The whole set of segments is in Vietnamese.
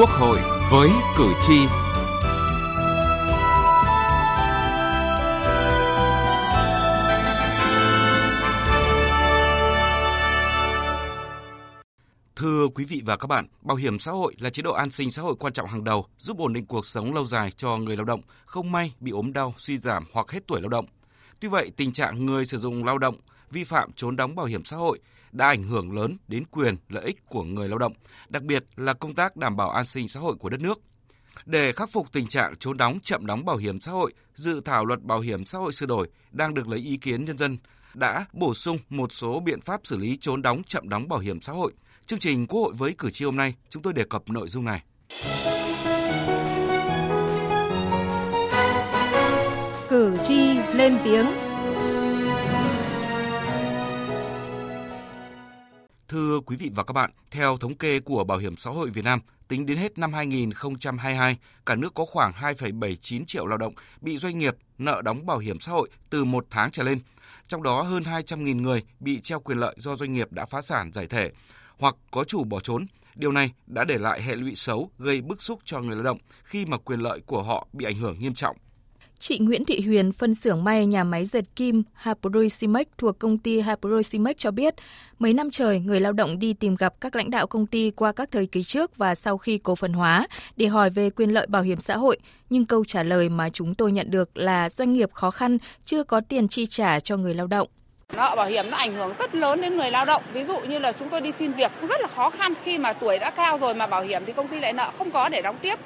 Quốc hội với cử tri. Thưa quý vị và các bạn, bảo hiểm xã hội là chế độ an sinh xã hội quan trọng hàng đầu, giúp ổn định cuộc sống lâu dài cho người lao động, không may bị ốm đau, suy giảm hoặc hết tuổi lao động. Tuy vậy, tình trạng người sử dụng lao động vi phạm trốn đóng bảo hiểm xã hội đã ảnh hưởng lớn đến quyền, lợi ích của người lao động, đặc biệt là công tác đảm bảo an sinh xã hội của đất nước. Để khắc phục tình trạng trốn đóng chậm đóng bảo hiểm xã hội, dự thảo luật bảo hiểm xã hội sửa đổi đang được lấy ý kiến nhân dân đã bổ sung một số biện pháp xử lý trốn đóng chậm đóng bảo hiểm xã hội. Chương trình Quốc hội với cử tri hôm nay, chúng tôi đề cập nội dung này. Cử tri lên tiếng Thưa quý vị và các bạn, theo thống kê của Bảo hiểm xã hội Việt Nam, tính đến hết năm 2022, cả nước có khoảng 2,79 triệu lao động bị doanh nghiệp nợ đóng bảo hiểm xã hội từ một tháng trở lên. Trong đó hơn 200.000 người bị treo quyền lợi do doanh nghiệp đã phá sản giải thể hoặc có chủ bỏ trốn. Điều này đã để lại hệ lụy xấu gây bức xúc cho người lao động khi mà quyền lợi của họ bị ảnh hưởng nghiêm trọng. Chị Nguyễn Thị Huyền, phân xưởng may nhà máy dệt kim Haprosimex thuộc công ty Haprosimex cho biết, mấy năm trời người lao động đi tìm gặp các lãnh đạo công ty qua các thời kỳ trước và sau khi cổ phần hóa để hỏi về quyền lợi bảo hiểm xã hội, nhưng câu trả lời mà chúng tôi nhận được là doanh nghiệp khó khăn chưa có tiền chi trả cho người lao động. Nợ bảo hiểm nó ảnh hưởng rất lớn đến người lao động. Ví dụ như là chúng tôi đi xin việc cũng rất là khó khăn khi mà tuổi đã cao rồi mà bảo hiểm thì công ty lại nợ không có để đóng tiếp.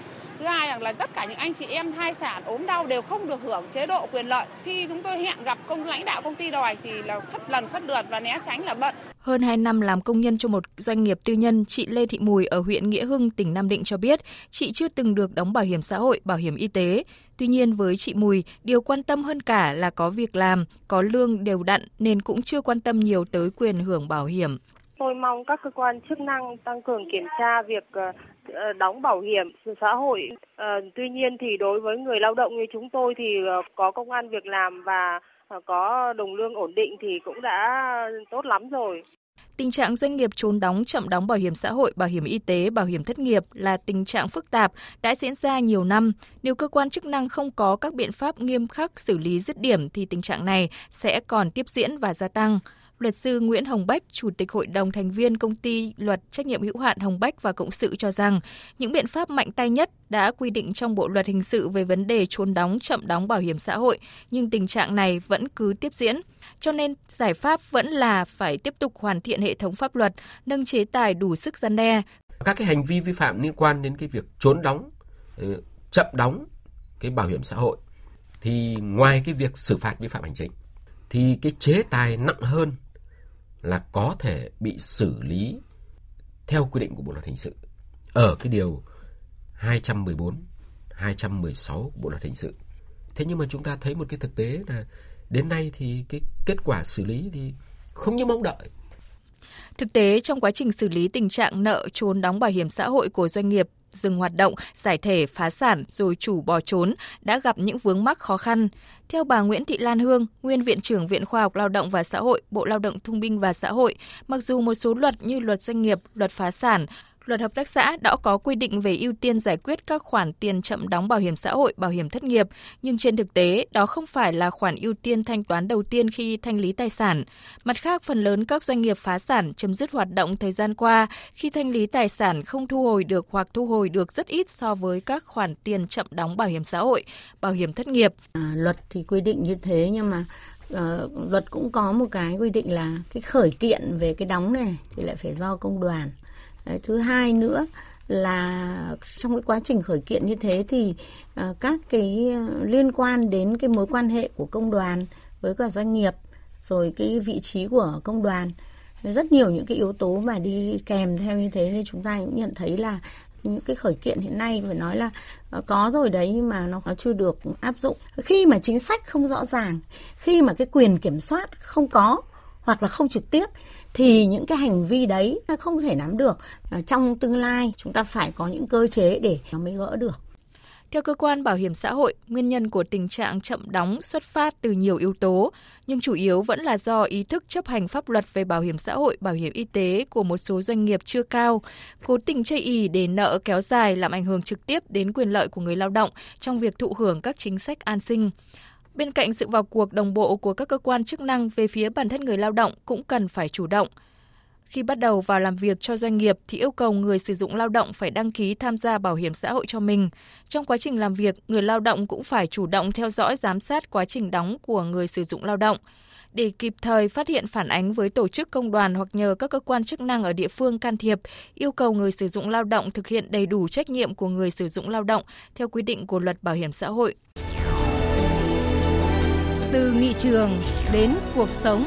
Thứ hai là tất cả những anh chị em thai sản ốm đau đều không được hưởng chế độ quyền lợi. Khi chúng tôi hẹn gặp công lãnh đạo công ty đòi thì là khất lần khất lượt và né tránh là bận. Hơn 2 năm làm công nhân cho một doanh nghiệp tư nhân, chị Lê Thị Mùi ở huyện Nghĩa Hưng, tỉnh Nam Định cho biết, chị chưa từng được đóng bảo hiểm xã hội, bảo hiểm y tế. Tuy nhiên với chị Mùi, điều quan tâm hơn cả là có việc làm, có lương đều đặn nên cũng chưa quan tâm nhiều tới quyền hưởng bảo hiểm. Tôi mong các cơ quan chức năng tăng cường kiểm tra việc ờ, Ờ, đóng bảo hiểm xã hội. Ờ, tuy nhiên thì đối với người lao động như chúng tôi thì ờ, có công an việc làm và có đồng lương ổn định thì cũng đã tốt lắm rồi. Tình trạng doanh nghiệp trốn đóng chậm đóng bảo hiểm xã hội, bảo hiểm y tế, bảo hiểm thất nghiệp là tình trạng phức tạp đã diễn ra nhiều năm. Nếu cơ quan chức năng không có các biện pháp nghiêm khắc xử lý dứt điểm thì tình trạng này sẽ còn tiếp diễn và gia tăng. Luật sư Nguyễn Hồng Bách, Chủ tịch Hội đồng thành viên công ty luật trách nhiệm hữu hạn Hồng Bách và Cộng sự cho rằng những biện pháp mạnh tay nhất đã quy định trong Bộ luật hình sự về vấn đề trốn đóng chậm đóng bảo hiểm xã hội, nhưng tình trạng này vẫn cứ tiếp diễn. Cho nên giải pháp vẫn là phải tiếp tục hoàn thiện hệ thống pháp luật, nâng chế tài đủ sức gian đe. Các cái hành vi vi phạm liên quan đến cái việc trốn đóng, ừ, chậm đóng cái bảo hiểm xã hội thì ngoài cái việc xử phạt vi phạm hành chính thì cái chế tài nặng hơn là có thể bị xử lý theo quy định của Bộ luật hình sự ở cái điều 214, 216 Bộ luật hình sự. Thế nhưng mà chúng ta thấy một cái thực tế là đến nay thì cái kết quả xử lý thì không như mong đợi. Thực tế trong quá trình xử lý tình trạng nợ trốn đóng bảo hiểm xã hội của doanh nghiệp dừng hoạt động, giải thể, phá sản rồi chủ bỏ trốn đã gặp những vướng mắc khó khăn. Theo bà Nguyễn Thị Lan Hương, nguyên viện trưởng Viện Khoa học Lao động và Xã hội, Bộ Lao động Thương binh và Xã hội, mặc dù một số luật như luật doanh nghiệp, luật phá sản, Luật hợp tác xã đã có quy định về ưu tiên giải quyết các khoản tiền chậm đóng bảo hiểm xã hội, bảo hiểm thất nghiệp, nhưng trên thực tế đó không phải là khoản ưu tiên thanh toán đầu tiên khi thanh lý tài sản. Mặt khác, phần lớn các doanh nghiệp phá sản chấm dứt hoạt động thời gian qua khi thanh lý tài sản không thu hồi được hoặc thu hồi được rất ít so với các khoản tiền chậm đóng bảo hiểm xã hội, bảo hiểm thất nghiệp. À, luật thì quy định như thế nhưng mà Uh, luật cũng có một cái quy định là cái khởi kiện về cái đóng này thì lại phải do công đoàn Đấy, thứ hai nữa là trong cái quá trình khởi kiện như thế thì uh, các cái à, liên quan đến cái mối quan hệ của công đoàn với cả doanh nghiệp rồi cái vị trí của công đoàn rất nhiều những cái yếu tố mà đi kèm theo như thế. Nên chúng ta cũng nhận thấy là những cái khởi kiện hiện nay phải nói là à, có rồi đấy nhưng mà nó chưa được áp dụng. Khi mà chính sách không rõ ràng khi mà cái quyền kiểm soát không có hoặc là không trực tiếp thì những cái hành vi đấy ta không thể nắm được. Ờ, trong tương lai chúng ta phải có những cơ chế để nó mới gỡ được. Theo cơ quan bảo hiểm xã hội, nguyên nhân của tình trạng chậm đóng xuất phát từ nhiều yếu tố, nhưng chủ yếu vẫn là do ý thức chấp hành pháp luật về bảo hiểm xã hội, bảo hiểm y tế của một số doanh nghiệp chưa cao, cố tình chây ì để nợ kéo dài làm ảnh hưởng trực tiếp đến quyền lợi của người lao động trong việc thụ hưởng các chính sách an sinh. Bên cạnh sự vào cuộc đồng bộ của các cơ quan chức năng về phía bản thân người lao động cũng cần phải chủ động. Khi bắt đầu vào làm việc cho doanh nghiệp thì yêu cầu người sử dụng lao động phải đăng ký tham gia bảo hiểm xã hội cho mình. Trong quá trình làm việc, người lao động cũng phải chủ động theo dõi giám sát quá trình đóng của người sử dụng lao động để kịp thời phát hiện phản ánh với tổ chức công đoàn hoặc nhờ các cơ quan chức năng ở địa phương can thiệp, yêu cầu người sử dụng lao động thực hiện đầy đủ trách nhiệm của người sử dụng lao động theo quy định của luật bảo hiểm xã hội. Từ nghị trường đến cuộc sống.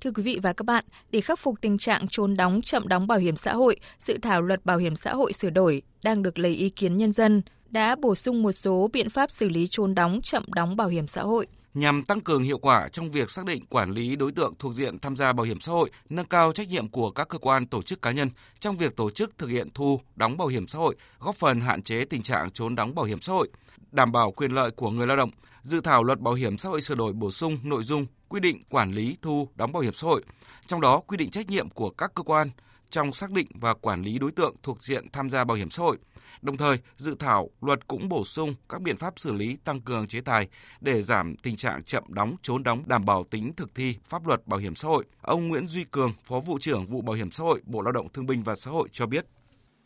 Thưa quý vị và các bạn, để khắc phục tình trạng trốn đóng chậm đóng bảo hiểm xã hội, dự thảo luật bảo hiểm xã hội sửa đổi đang được lấy ý kiến nhân dân, đã bổ sung một số biện pháp xử lý trốn đóng chậm đóng bảo hiểm xã hội nhằm tăng cường hiệu quả trong việc xác định quản lý đối tượng thuộc diện tham gia bảo hiểm xã hội, nâng cao trách nhiệm của các cơ quan tổ chức cá nhân trong việc tổ chức thực hiện thu đóng bảo hiểm xã hội, góp phần hạn chế tình trạng trốn đóng bảo hiểm xã hội, đảm bảo quyền lợi của người lao động. Dự thảo luật bảo hiểm xã hội sửa đổi bổ sung nội dung quy định quản lý thu đóng bảo hiểm xã hội, trong đó quy định trách nhiệm của các cơ quan trong xác định và quản lý đối tượng thuộc diện tham gia bảo hiểm xã hội. Đồng thời, dự thảo luật cũng bổ sung các biện pháp xử lý tăng cường chế tài để giảm tình trạng chậm đóng, trốn đóng, đảm bảo tính thực thi pháp luật bảo hiểm xã hội. Ông Nguyễn Duy Cường, Phó vụ trưởng vụ Bảo hiểm xã hội, Bộ Lao động Thương binh và Xã hội cho biết.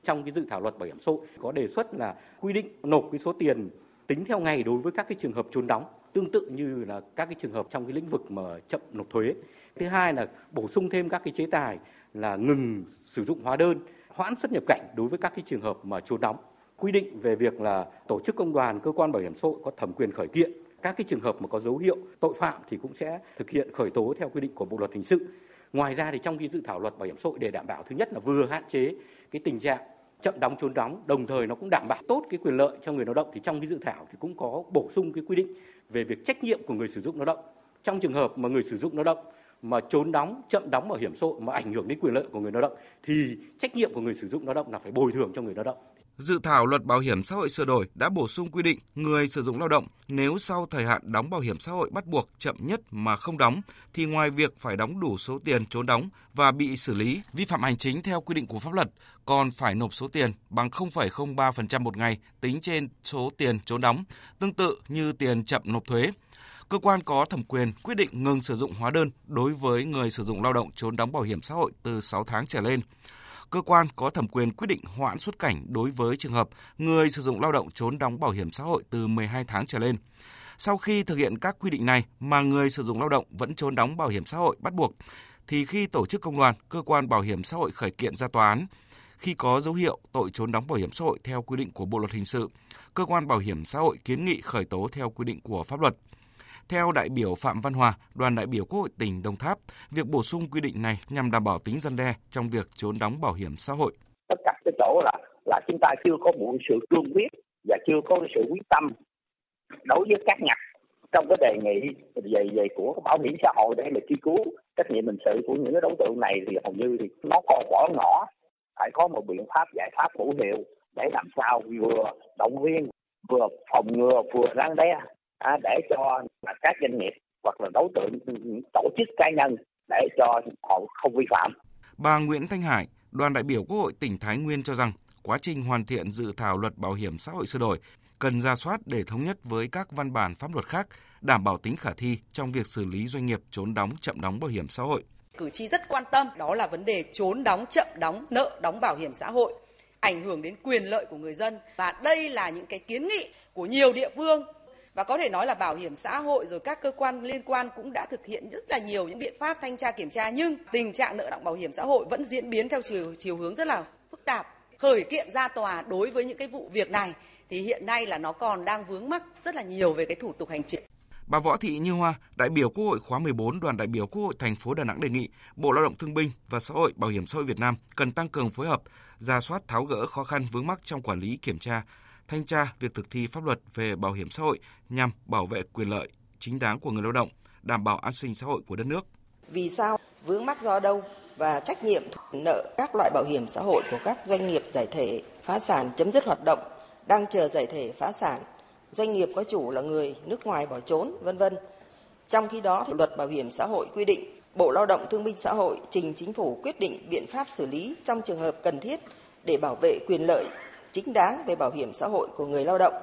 Trong cái dự thảo luật bảo hiểm xã hội có đề xuất là quy định nộp cái số tiền tính theo ngày đối với các cái trường hợp trốn đóng tương tự như là các cái trường hợp trong cái lĩnh vực mà chậm nộp thuế. Thứ hai là bổ sung thêm các cái chế tài là ngừng sử dụng hóa đơn, hoãn xuất nhập cảnh đối với các cái trường hợp mà trốn đóng. Quy định về việc là tổ chức công đoàn, cơ quan bảo hiểm xã hội có thẩm quyền khởi kiện các cái trường hợp mà có dấu hiệu tội phạm thì cũng sẽ thực hiện khởi tố theo quy định của Bộ luật hình sự. Ngoài ra thì trong cái dự thảo luật bảo hiểm xã hội để đảm bảo thứ nhất là vừa hạn chế cái tình trạng chậm đóng trốn đóng, đồng thời nó cũng đảm bảo tốt cái quyền lợi cho người lao động thì trong cái dự thảo thì cũng có bổ sung cái quy định về việc trách nhiệm của người sử dụng lao động. Trong trường hợp mà người sử dụng lao động mà trốn đóng, chậm đóng bảo hiểm xã hội mà ảnh hưởng đến quyền lợi của người lao động thì trách nhiệm của người sử dụng lao động là phải bồi thường cho người lao động. Dự thảo luật bảo hiểm xã hội sửa đổi đã bổ sung quy định người sử dụng lao động nếu sau thời hạn đóng bảo hiểm xã hội bắt buộc chậm nhất mà không đóng thì ngoài việc phải đóng đủ số tiền trốn đóng và bị xử lý vi phạm hành chính theo quy định của pháp luật, còn phải nộp số tiền bằng 0,03% một ngày tính trên số tiền trốn đóng, tương tự như tiền chậm nộp thuế cơ quan có thẩm quyền quyết định ngừng sử dụng hóa đơn đối với người sử dụng lao động trốn đóng bảo hiểm xã hội từ 6 tháng trở lên. Cơ quan có thẩm quyền quyết định hoãn xuất cảnh đối với trường hợp người sử dụng lao động trốn đóng bảo hiểm xã hội từ 12 tháng trở lên. Sau khi thực hiện các quy định này mà người sử dụng lao động vẫn trốn đóng bảo hiểm xã hội bắt buộc, thì khi tổ chức công đoàn, cơ quan bảo hiểm xã hội khởi kiện ra tòa án, khi có dấu hiệu tội trốn đóng bảo hiểm xã hội theo quy định của Bộ luật hình sự, cơ quan bảo hiểm xã hội kiến nghị khởi tố theo quy định của pháp luật. Theo đại biểu Phạm Văn Hòa, đoàn đại biểu Quốc hội tỉnh Đồng Tháp, việc bổ sung quy định này nhằm đảm bảo tính răn đe trong việc trốn đóng bảo hiểm xã hội. Tất cả cái chỗ là là chúng ta chưa có một sự cương quyết và chưa có sự quyết tâm đối với các ngành trong cái đề nghị về về của bảo hiểm xã hội để mà truy cứu trách nhiệm hình sự của những cái đối tượng này thì hầu như thì nó còn bỏ ngỏ phải có một biện pháp giải pháp hữu hiệu để làm sao vừa động viên vừa phòng ngừa vừa răng đe à, để cho các doanh nghiệp hoặc là đối tượng tổ chức cá nhân để cho họ không vi phạm. Bà Nguyễn Thanh Hải, đoàn đại biểu Quốc hội tỉnh Thái Nguyên cho rằng quá trình hoàn thiện dự thảo luật bảo hiểm xã hội sửa đổi cần ra soát để thống nhất với các văn bản pháp luật khác, đảm bảo tính khả thi trong việc xử lý doanh nghiệp trốn đóng chậm đóng bảo hiểm xã hội. Cử tri rất quan tâm đó là vấn đề trốn đóng chậm đóng nợ đóng bảo hiểm xã hội ảnh hưởng đến quyền lợi của người dân và đây là những cái kiến nghị của nhiều địa phương và có thể nói là bảo hiểm xã hội rồi các cơ quan liên quan cũng đã thực hiện rất là nhiều những biện pháp thanh tra kiểm tra. Nhưng tình trạng nợ động bảo hiểm xã hội vẫn diễn biến theo chiều chiều hướng rất là phức tạp. Khởi kiện ra tòa đối với những cái vụ việc này thì hiện nay là nó còn đang vướng mắc rất là nhiều về cái thủ tục hành chính. Bà Võ Thị Như Hoa, đại biểu Quốc hội khóa 14 đoàn đại biểu Quốc hội thành phố Đà Nẵng đề nghị Bộ Lao động Thương binh và Xã hội Bảo hiểm xã hội Việt Nam cần tăng cường phối hợp, ra soát tháo gỡ khó khăn vướng mắc trong quản lý kiểm tra, thanh tra việc thực thi pháp luật về bảo hiểm xã hội nhằm bảo vệ quyền lợi chính đáng của người lao động, đảm bảo an sinh xã hội của đất nước. Vì sao? Vướng mắc do đâu? và trách nhiệm nợ các loại bảo hiểm xã hội của các doanh nghiệp giải thể, phá sản chấm dứt hoạt động, đang chờ giải thể phá sản, doanh nghiệp có chủ là người nước ngoài bỏ trốn, vân vân. Trong khi đó, thì luật bảo hiểm xã hội quy định Bộ Lao động Thương binh Xã hội trình chính phủ quyết định biện pháp xử lý trong trường hợp cần thiết để bảo vệ quyền lợi chính đáng về bảo hiểm xã hội của người lao động.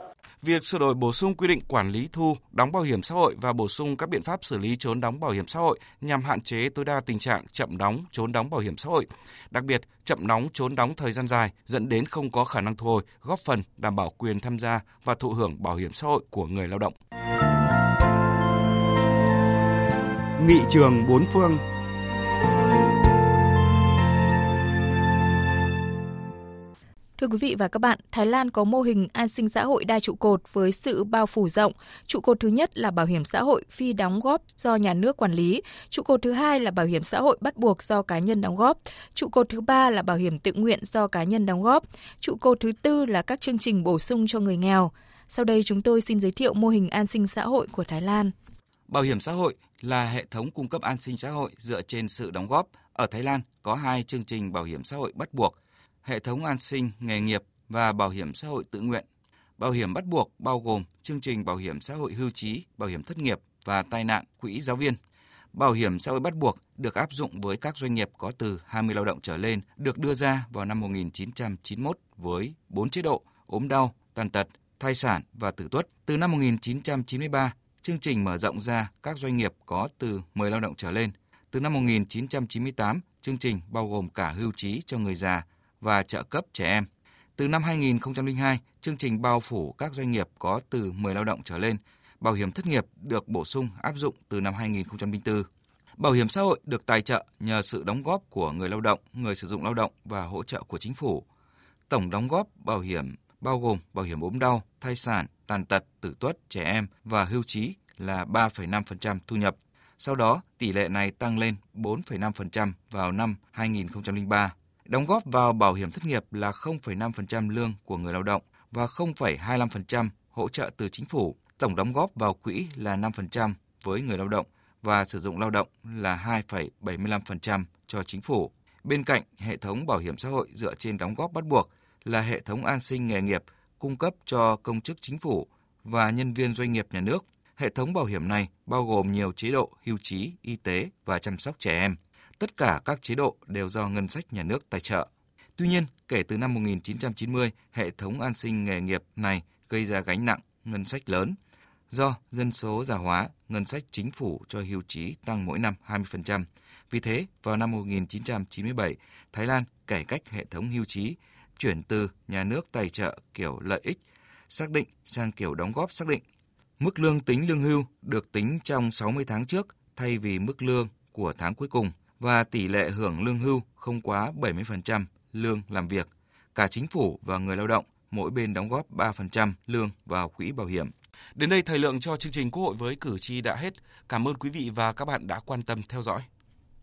Việc sửa đổi bổ sung quy định quản lý thu, đóng bảo hiểm xã hội và bổ sung các biện pháp xử lý trốn đóng bảo hiểm xã hội nhằm hạn chế tối đa tình trạng chậm đóng, trốn đóng bảo hiểm xã hội. Đặc biệt, chậm đóng, trốn đóng thời gian dài dẫn đến không có khả năng thu hồi, góp phần đảm bảo quyền tham gia và thụ hưởng bảo hiểm xã hội của người lao động. Nghị trường bốn phương Thưa quý vị và các bạn, Thái Lan có mô hình an sinh xã hội đa trụ cột với sự bao phủ rộng. Trụ cột thứ nhất là bảo hiểm xã hội phi đóng góp do nhà nước quản lý. Trụ cột thứ hai là bảo hiểm xã hội bắt buộc do cá nhân đóng góp. Trụ cột thứ ba là bảo hiểm tự nguyện do cá nhân đóng góp. Trụ cột thứ tư là các chương trình bổ sung cho người nghèo. Sau đây chúng tôi xin giới thiệu mô hình an sinh xã hội của Thái Lan. Bảo hiểm xã hội là hệ thống cung cấp an sinh xã hội dựa trên sự đóng góp. Ở Thái Lan có hai chương trình bảo hiểm xã hội bắt buộc hệ thống an sinh nghề nghiệp và bảo hiểm xã hội tự nguyện. Bảo hiểm bắt buộc bao gồm chương trình bảo hiểm xã hội hưu trí, bảo hiểm thất nghiệp và tai nạn quỹ giáo viên. Bảo hiểm xã hội bắt buộc được áp dụng với các doanh nghiệp có từ 20 lao động trở lên được đưa ra vào năm 1991 với 4 chế độ ốm đau, tàn tật, thai sản và tử tuất. Từ năm 1993, chương trình mở rộng ra các doanh nghiệp có từ 10 lao động trở lên. Từ năm 1998, chương trình bao gồm cả hưu trí cho người già và trợ cấp trẻ em. Từ năm 2002, chương trình bao phủ các doanh nghiệp có từ 10 lao động trở lên. Bảo hiểm thất nghiệp được bổ sung áp dụng từ năm 2004. Bảo hiểm xã hội được tài trợ nhờ sự đóng góp của người lao động, người sử dụng lao động và hỗ trợ của chính phủ. Tổng đóng góp bảo hiểm bao gồm bảo hiểm ốm đau, thai sản, tàn tật, tử tuất, trẻ em và hưu trí là 3,5% thu nhập. Sau đó, tỷ lệ này tăng lên 4,5% vào năm 2003. Đóng góp vào bảo hiểm thất nghiệp là 0,5% lương của người lao động và 0,25% hỗ trợ từ chính phủ. Tổng đóng góp vào quỹ là 5% với người lao động và sử dụng lao động là 2,75% cho chính phủ. Bên cạnh hệ thống bảo hiểm xã hội dựa trên đóng góp bắt buộc là hệ thống an sinh nghề nghiệp cung cấp cho công chức chính phủ và nhân viên doanh nghiệp nhà nước. Hệ thống bảo hiểm này bao gồm nhiều chế độ hưu trí, y tế và chăm sóc trẻ em. Tất cả các chế độ đều do ngân sách nhà nước tài trợ. Tuy nhiên, kể từ năm 1990, hệ thống an sinh nghề nghiệp này gây ra gánh nặng ngân sách lớn. Do dân số già hóa, ngân sách chính phủ cho hưu trí tăng mỗi năm 20%. Vì thế, vào năm 1997, Thái Lan cải cách hệ thống hưu trí, chuyển từ nhà nước tài trợ kiểu lợi ích xác định sang kiểu đóng góp xác định. Mức lương tính lương hưu được tính trong 60 tháng trước thay vì mức lương của tháng cuối cùng và tỷ lệ hưởng lương hưu không quá 70% lương làm việc. Cả chính phủ và người lao động, mỗi bên đóng góp 3% lương vào quỹ bảo hiểm. Đến đây thời lượng cho chương trình Quốc hội với cử tri đã hết. Cảm ơn quý vị và các bạn đã quan tâm theo dõi.